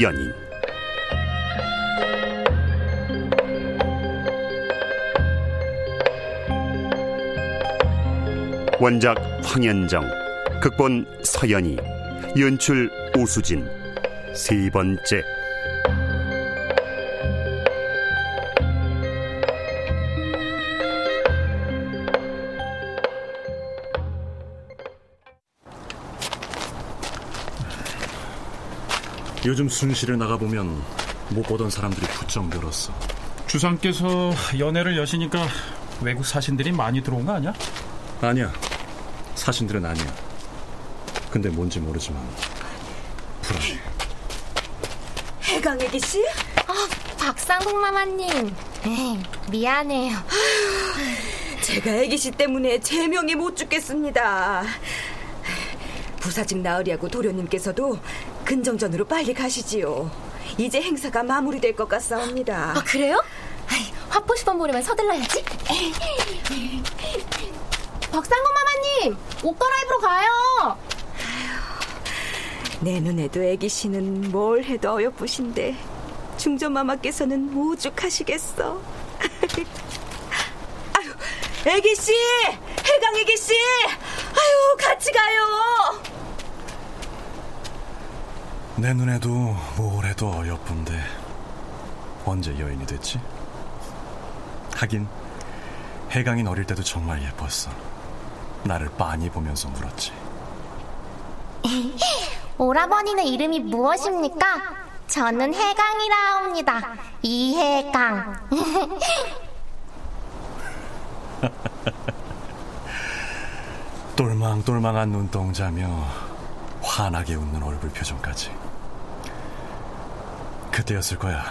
연인. 원작 황현정 극본 서연이 연출 오수진. 세 번째 요즘 순실에 나가보면 못 보던 사람들이 부쩍 늘었어. 주상께서 연애를 여시니까 외국 사신들이 많이 들어온 거 아니야? 아니야. 사신들은 아니야. 근데 뭔지 모르지만 불안해. 해강애기 씨? 아, 박상국 마마님. 네, 미안해요. 제가 애기 씨 때문에 제명이 못 죽겠습니다. 부사직 나으리하고 도련님께서도 근정전으로 빨리 가시지요. 이제 행사가 마무리될 것 같사옵니다. 아, 그래요? 아이, 화포 시범 보려면 서둘러야지. 박상국 마마님, 옷 갈아입으러 가요. 내 눈에도 애기 씨는 뭘 해도 어여쁘신데 중전 마마께서는 오죽하시겠어. 아유, 애기 씨, 해강 애기 씨, 아유 같이 가요. 내 눈에도 뭘 해도 어여쁜데 언제 여인이 됐지? 하긴 해강인 어릴 때도 정말 예뻤어. 나를 빤히 보면서 물었지. 오라버니는 이름이 무엇입니까? 저는 해강이라옵니다. 이해강. 똘망똘망한 눈동자며 환하게 웃는 얼굴 표정까지. 그때였을 거야.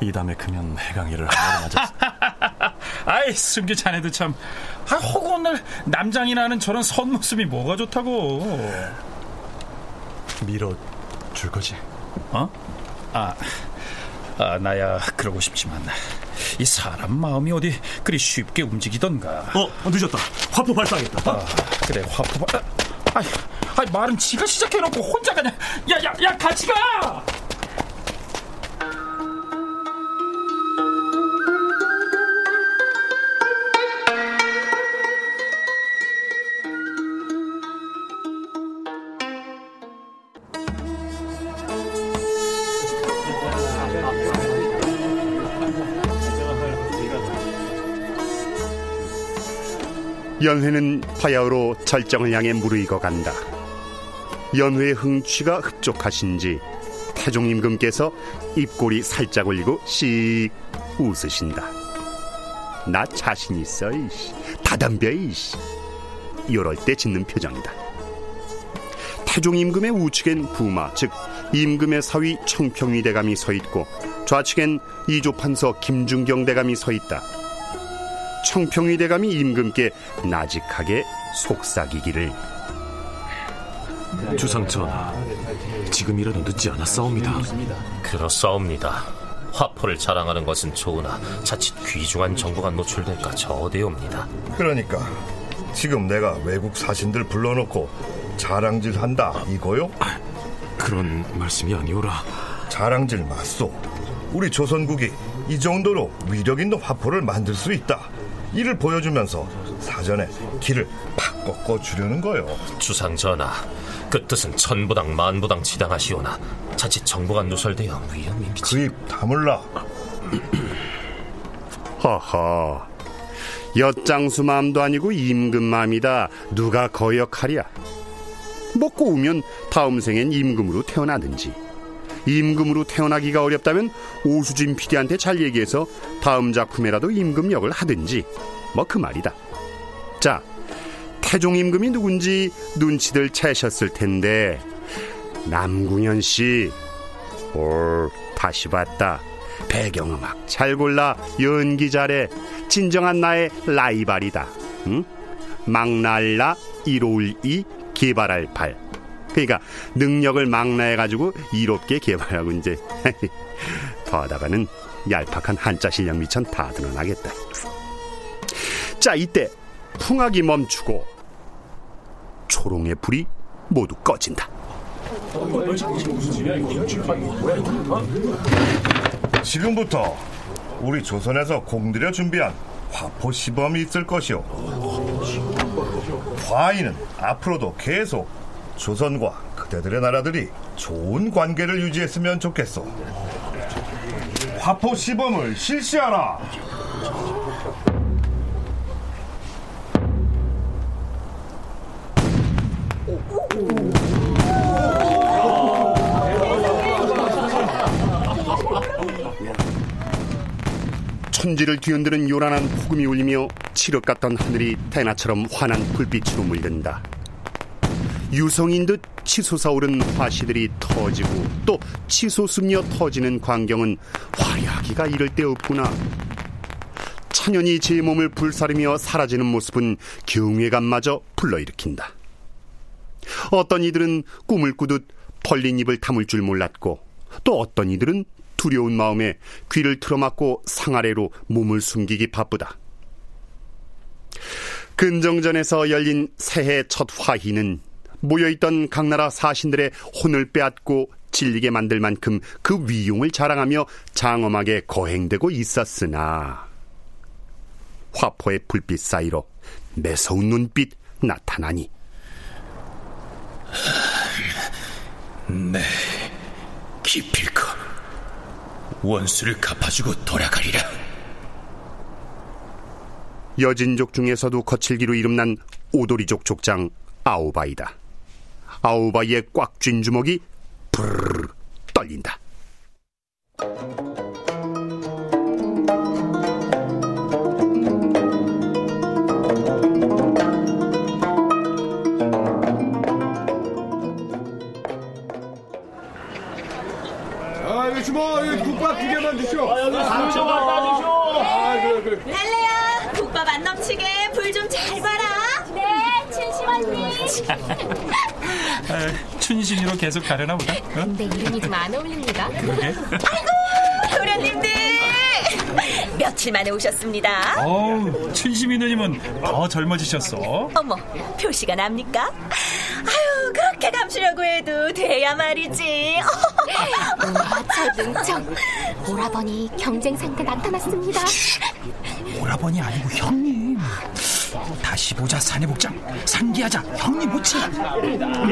이 다음에 크면 해강이를 하나로 맞았어. 아이 승규 자네도 참. 아 허구 오늘 남장이나 하는 저런 선 모습이 뭐가 좋다고. 밀어 줄 거지? 어? 아, 아 나야 그러고 싶지만 이 사람 마음이 어디 그리 쉽게 움직이던가. 어 늦었다. 화포 발사하겠다. 아, 그래 화포 발. 아, 아, 아 말은 지가 시작해놓고 혼자 가냐? 야야야 야, 야, 같이 가. 연회는 파야흐로 절정을 향해 무르익어 간다. 연회의 흥취가 흡족하신지 태종 임금께서 입꼬리 살짝 올리고 씩 웃으신다. 나 자신 있어, 이씨. 다담벼, 이씨. 이럴 때 짓는 표정이다. 태종 임금의 우측엔 부마, 즉 임금의 사위 청평위 대감이 서 있고 좌측엔 이조판서 김중경 대감이 서 있다. 청평위 대감이 임금께 나직하게 속삭이기를 주상 전하, 지금이라도 늦지 않았사옵니다. 그렇사옵니다. 화포를 자랑하는 것은 좋으나 자칫 귀중한 정보가 노출될까 저대옵니다. 그러니까 지금 내가 외국 사신들 불러놓고 자랑질한다 이거요? 그런 말씀이 아니오라. 자랑질 맞소. 우리 조선국이 이 정도로 위력 있는 화포를 만들 수 있다. 이를 보여주면서 사전에 길을 팍 꺾어 주려는 거요. 주상 전하, 그 뜻은 천부당 만부당 지당하시오나 자칫 정보가 누설되어 위험이 미치. 그입 다물라. 허허. 엿장수 마음도 아니고 임금 마음이다. 누가 거역하랴. 먹고 오면 다음 생엔 임금으로 태어나든지 임금으로 태어나기가 어렵다면 오수진 PD한테 잘 얘기해서 다음 작품에라도 임금 역을 하든지 뭐 그 말이다. 자, 태종 임금이 누군지 눈치들 채셨을 텐데 남궁현 씨, 올 다시 봤다. 배경음악 잘 골라 연기 잘해 진정한 나의 라이발이다. 응? 막날라 1올2 개발할 팔. 그러니까 능력을 망라해 가지고 이롭게 개발하고 이제 더 하다가는 얄팍한 한자 실력 미천 다 드러나겠다. 자 이때 풍악이 멈추고 초롱의 불이 모두 꺼진다. 지금부터 우리 조선에서 공들여 준비한 화포 시범이 있을 것이오. 화인은 앞으로도 계속 조선과 그대들의 나라들이 좋은 관계를 유지했으면 좋겠소. 화포 시범을 실시하라. 천지를 뒤흔드는 요란한 폭음이 울리며 칠흑 같던 하늘이 대나처럼 환한 불빛으로 물든다. 유성인 듯 치솟아오른 화시들이 터지고 또 치솟으며 터지는 광경은 화려하기가 이를 데 없구나. 천연이 제 몸을 불사르며 사라지는 모습은 경외감마저 불러일으킨다. 어떤 이들은 꿈을 꾸듯 벌린 입을 다물 줄 몰랐고 또 어떤 이들은 두려운 마음에 귀를 틀어막고 상아래로 몸을 숨기기 바쁘다. 근정전에서 열린 새해 첫 화희는 모여있던 각 나라 사신들의 혼을 빼앗고 질리게 만들 만큼 그 위용을 자랑하며 장엄하게 거행되고 있었으나 화포의 불빛 사이로 매서운 눈빛 나타나니 네, 기필코 원수를 갚아주고 돌아가리라. 여진족 중에서도 거칠기로 이름난 오도리족 족장 아오바이다. 아오바이의 꽉 쥔 주먹이 부르르 떨린다. 아, 이거 주모, 이거 국밥 두 개만 드시오. 아, 여기 상처만 따주시오. 아, 그래, 그래. 달래야, 국밥 안 넘치게 불 좀 잘 봐라. 네, 춘심언니. 아, 춘신이로 계속 가려나 보다. 어? 근데 이름이 좀 안 어울립니다. 그러게. 아이고, 도련님들. 며칠 만에 오셨습니다. 어우, 춘심이 누님은 더 젊어지셨어. 어머, 표시가 납니까? 아유, 그렇게 감추려고 해도 돼야 말이지. 우와, 차등청. 오라버니 경쟁 상태 나타났습니다. 오라버니 아니고 형님. 다시 보자 사내복장. 상기하자 형님 모치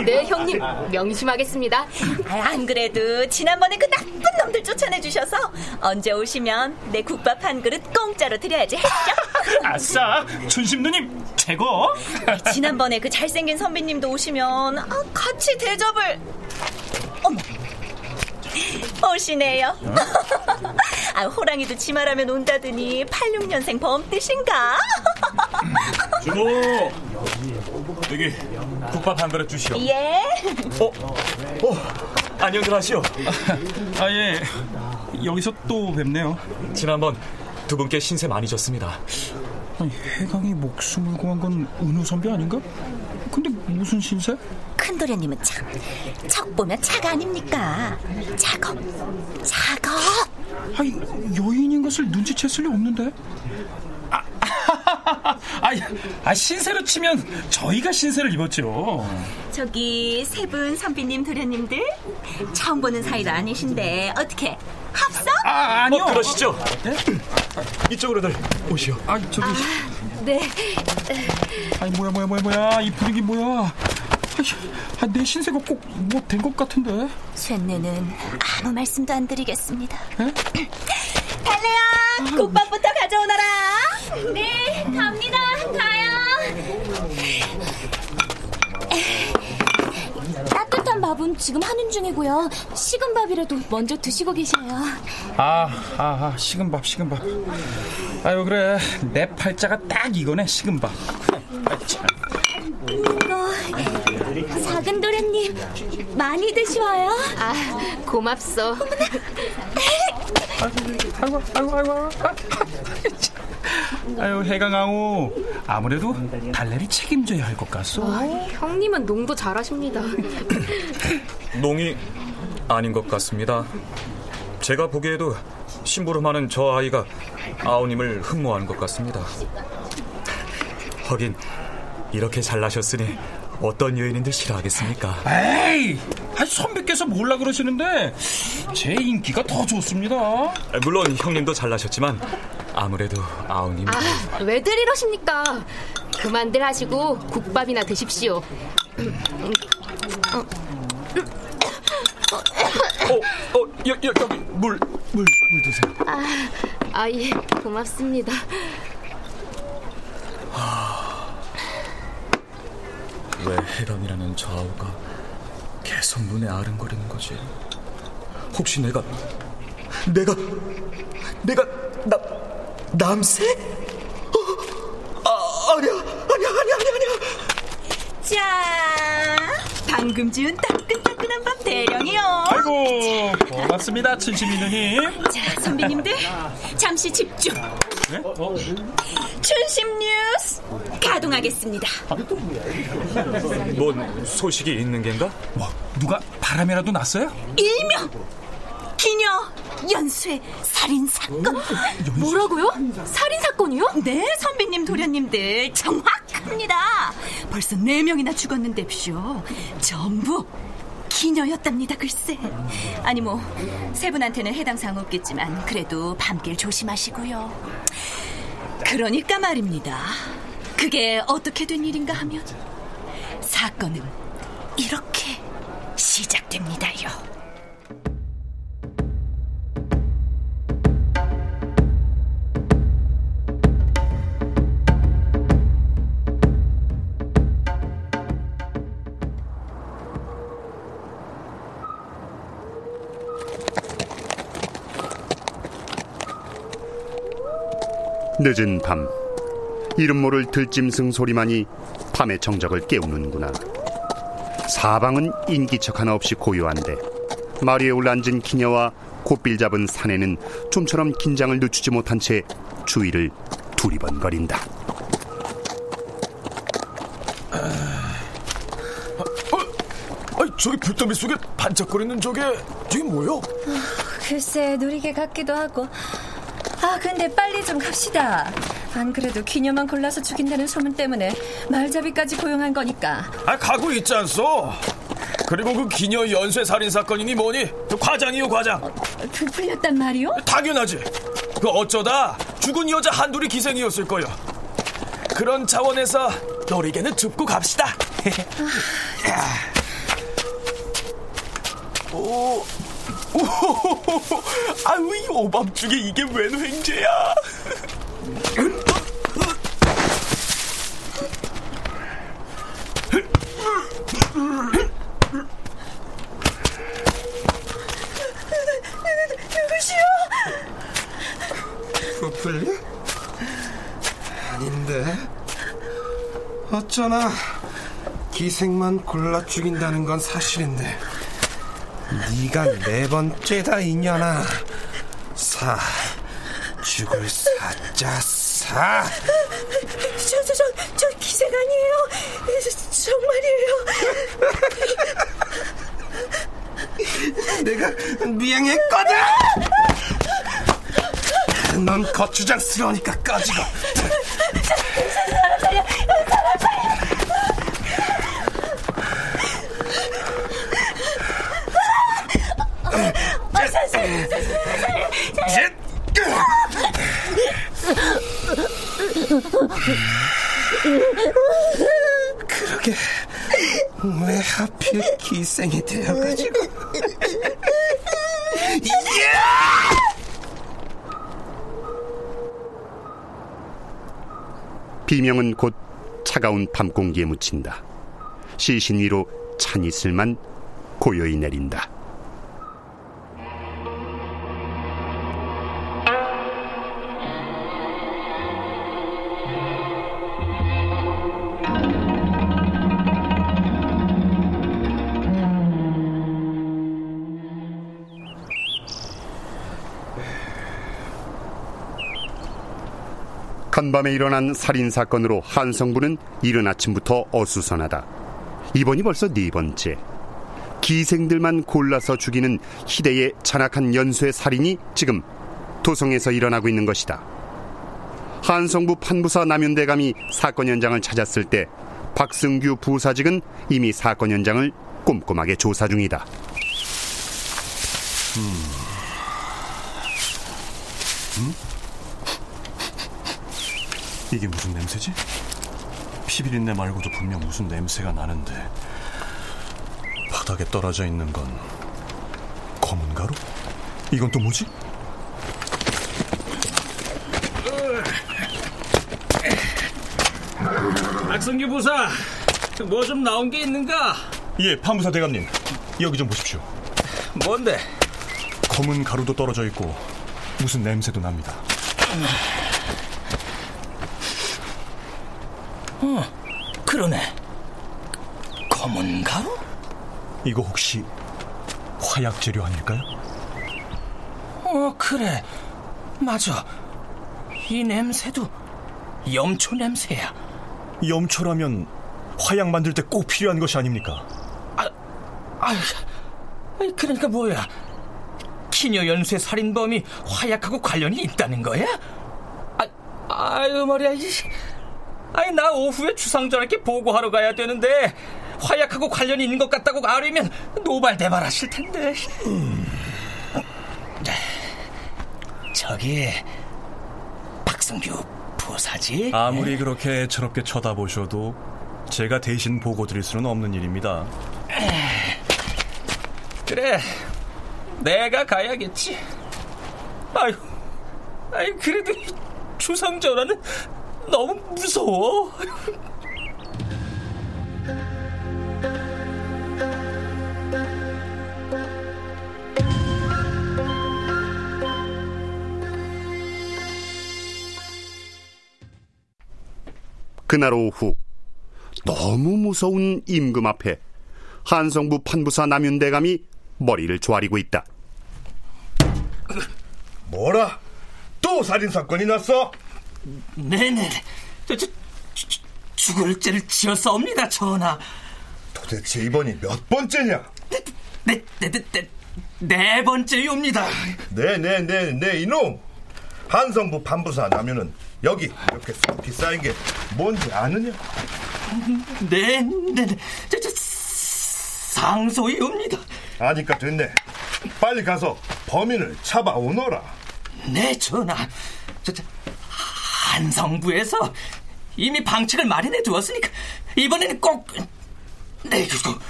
네 형님. 명심하겠습니다. 아, 안 그래도 지난번에 그 나쁜 놈들 쫓아내 주셔서 언제 오시면 내 국밥 한 그릇 공짜로 드려야지 했죠? 아싸 춘심 누님 최고. 지난번에 그 잘생긴 선배님도 오시면 아, 같이 대접을 오시네요. 어? 아, 호랑이도 치마라면 온다더니 86년생 범뜻인가? 주모 여기 국밥 한 그릇 주시오. 예. 어, 어, 안녕들 하시오. 아, 예. 여기서 또 뵙네요. 지난번 두 분께 신세 많이 졌습니다. 아니, 해강이 목숨을 구한 건 은우 선배 아닌가? 무슨 신세? 큰 도련님은 참, 척 보면 차가 아닙니까? 작업, 작업. 아니, 여인인 것을 눈치챘을 리 없는데? 아, 아, 아, 신세로 치면 저희가 신세를 입었죠. 저기 세 분 선비님 도련님들 처음 보는 사이도 아니신데 어떻게 합석? 아, 아니요. 어, 그러시죠. 네? 이쪽으로들 오시오. 아, 저기. 아, 네. 아니, 뭐야, 뭐야, 뭐야, 뭐야. 이 분위기 뭐야. 아, 내 신세가 꼭 뭐 된 것 같은데. 쇠뇌는 아무 말씀도 안 드리겠습니다. 에? 달래야, 국밥부터 가져오너라. 네, 갑니다. 가요. 따뜻한 밥은 지금 하는 중이고요. 식은 밥이라도 먼저 드시고 계셔요. 아, 아, 아 식은 밥, 식은 밥. 아유, 그래. 내 팔자가 딱 이거네, 식은 밥. 아, 참. 이거 작은 도련님 많이 드시와요. 아, 고맙소. 아이고, 아이고, 아이고. 아유, 해강아우. 아무래도 달래를 책임져야 할 것 같소. 아, 형님은 농도 잘하십니다. 농이 아닌 것 같습니다. 제가 보기에도 심부름하는 저 아이가 아우님을 흠모하는 것 같습니다. 하긴 이렇게 잘나셨으니 어떤 여인인들 싫어하겠습니까? 에이, 아니 선배께서 몰라 그러시는데 제 인기가 더 좋습니다. 물론 형님도 잘나셨지만 아무래도 아우님. 아, 왜들 이러십니까? 그만들 하시고 국밥이나 드십시오. 어, 어, 여, 여, 여기 물, 물, 물 드세요. 아, 아 예, 고맙습니다. 왜 해감이라는 저 아우가 계속 눈에 아른거리는 거지? 혹시 내가 내가 내가 나 남색? 어, 아, 아니야 아니야 아니야 아니야 아니야 자, 방금 지은 따끈따끈한 밥 대령이요. 아이고 고맙습니다 친심이 누님. 자, 선비님들 잠시 집중. 네? 춘심 뉴스 가동하겠습니다. 뭔 소식이 있는 겐가? 뭐 누가 바람이라도 났어요? 일명 기녀 연쇄 살인 사건. 뭐라고요? 살인 사건이요? 네, 선배님 도련님들 정확 합니다. 벌써 네 명이나 죽었는데쇼. 전부 기녀였답니다, 글쎄. 아니 뭐 세 분한테는 해당 사항 없겠지만 그래도 밤길 조심하시고요. 그러니까 말입니다. 그게 어떻게 된 일인가 하면 사건은 이렇게 시작됩니다요. 늦은 밤 이름 모를 들짐승 소리만이 밤의 정적을 깨우는구나. 사방은 인기척 하나 없이 고요한데 마리에 올라앉은 기녀와 곱빌 잡은 사내는 좀처럼 긴장을 늦추지 못한 채 주위를 두리번거린다. 어, 저기 불더미 속에 반짝거리는 저게 저게 뭐요? 글쎄 누리개 같기도 하고 아 근데 빨리 좀 갑시다. 안 그래도 기녀만 골라서 죽인다는 소문 때문에 말잡이까지 고용한 거니까. 아 가고 있지 않소? 그리고 그 기녀 연쇄 살인 사건이니 뭐니? 그 과장이요 과장. 부풀렸단 말이요? 당연하지. 그 어쩌다 죽은 여자 한둘이 기생이었을 거요 그런 차원에서 너리게는 줍고 갑시다. 오, 오, 아유 이 오밤중에 이게 웬 횡재야 누구시오? 부풀리? 아닌데 어쩌나 기생만 골라 죽인다는 건 사실인데 네가 네 번째다 이년아. 사 죽을 사자 사. 저, 저, 저, 저 기생 아니에요. 정말이에요. 내가 미행했거든. 넌 거추장스러우니까 꺼지고. 그러게 왜 하필 기생이 되어가지고 비명은 곧 차가운 밤 공기에 묻힌다. 시신 위로 찬 이슬만 고요히 내린다. 간밤에 일어난 살인 사건으로 한성부는 이른 아침부터 어수선하다. 이번이 벌써 네 번째. 기생들만 골라서 죽이는 희대의 잔악한 연쇄 살인이 지금 도성에서 일어나고 있는 것이다. 한성부 판부사 남윤대감이 사건 현장을 찾았을 때 박승규 부사직은 이미 사건 현장을 꼼꼼하게 조사 중이다. 음. 음? 이게 무슨 냄새지? 피비린내 말고도 분명 무슨 냄새가 나는데 바닥에 떨어져 있는 건 검은 가루? 이건 또 뭐지? 박성규 부사, 뭐 좀 나온 게 있는가? 예, 판무사 대감님. 여기 좀 보십시오. 뭔데? 검은 가루도 떨어져 있고 무슨 냄새도 납니다. 어, 그러네. 검은 가루? 이거 혹시 화약 재료 아닐까요? 어, 그래. 맞아. 이 냄새도 염초 냄새야. 염초라면 화약 만들 때 꼭 필요한 것이 아닙니까? 아, 아, 그러니까 뭐야? 기녀 연쇄 살인범이 화약하고 관련이 있다는 거야? 아, 아유 말이야. 아니 나 오후에 주상전에게 보고하러 가야 되는데 화약하고 관련이 있는 것 같다고 알으면 노발대발하실 텐데. 음. 저기 박성규 부사지? 아무리 그렇게 애처롭게 쳐다보셔도 제가 대신 보고 드릴 수는 없는 일입니다. 그래, 내가 가야겠지. 아유, 아유 그래도 주상전화는 너무 무서워. 그날 오후 너무 무서운 임금 앞에 한성부 판부사 남윤대감이 머리를 조아리고 있다. 뭐라? 또 살인 사건이 났어? 네네. 저, 저, 저, 죽을 죄를 지었사옵니다, 전하. 도대체 이번이 몇 번째냐? 네, 네, 네, 네, 네, 네 번째요입니다. 네네네 네, 네, 이놈. 한성부 판부사 나면은 여기 이렇게 숲이 쌓인 게 뭔지 아느냐? 네, 네, 네. 저, 저, 상소이옵니다. 아니까 됐네. 빨리 가서 범인을 잡아오너라. 네, 전하. 저, 저, 한성부에서 이미 방책을 마련해 두었으니까 이번에는 꼭, 네, 꼭,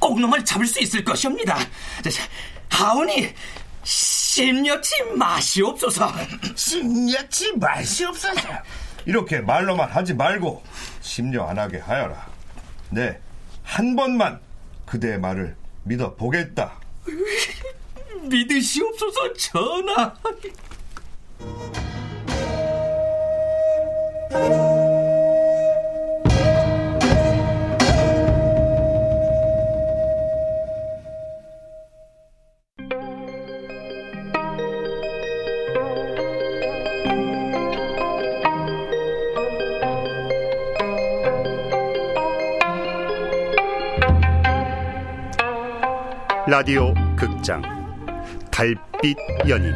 꼭 놈을 잡을 수 있을 것이옵니다. 하오니 심려치 마시옵소서. 심려치 마시옵소서. 이렇게 말로만 하지 말고 심려 안 하게 하여라. 네, 한 번만 그대의 말을 믿어 보겠다. 믿으시옵소서, 전하. 라디오 극장. 달빛 연인.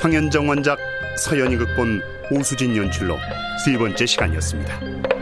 황현정 원작 서연이 극본 오수진 연출로 세 번째 시간이었습니다.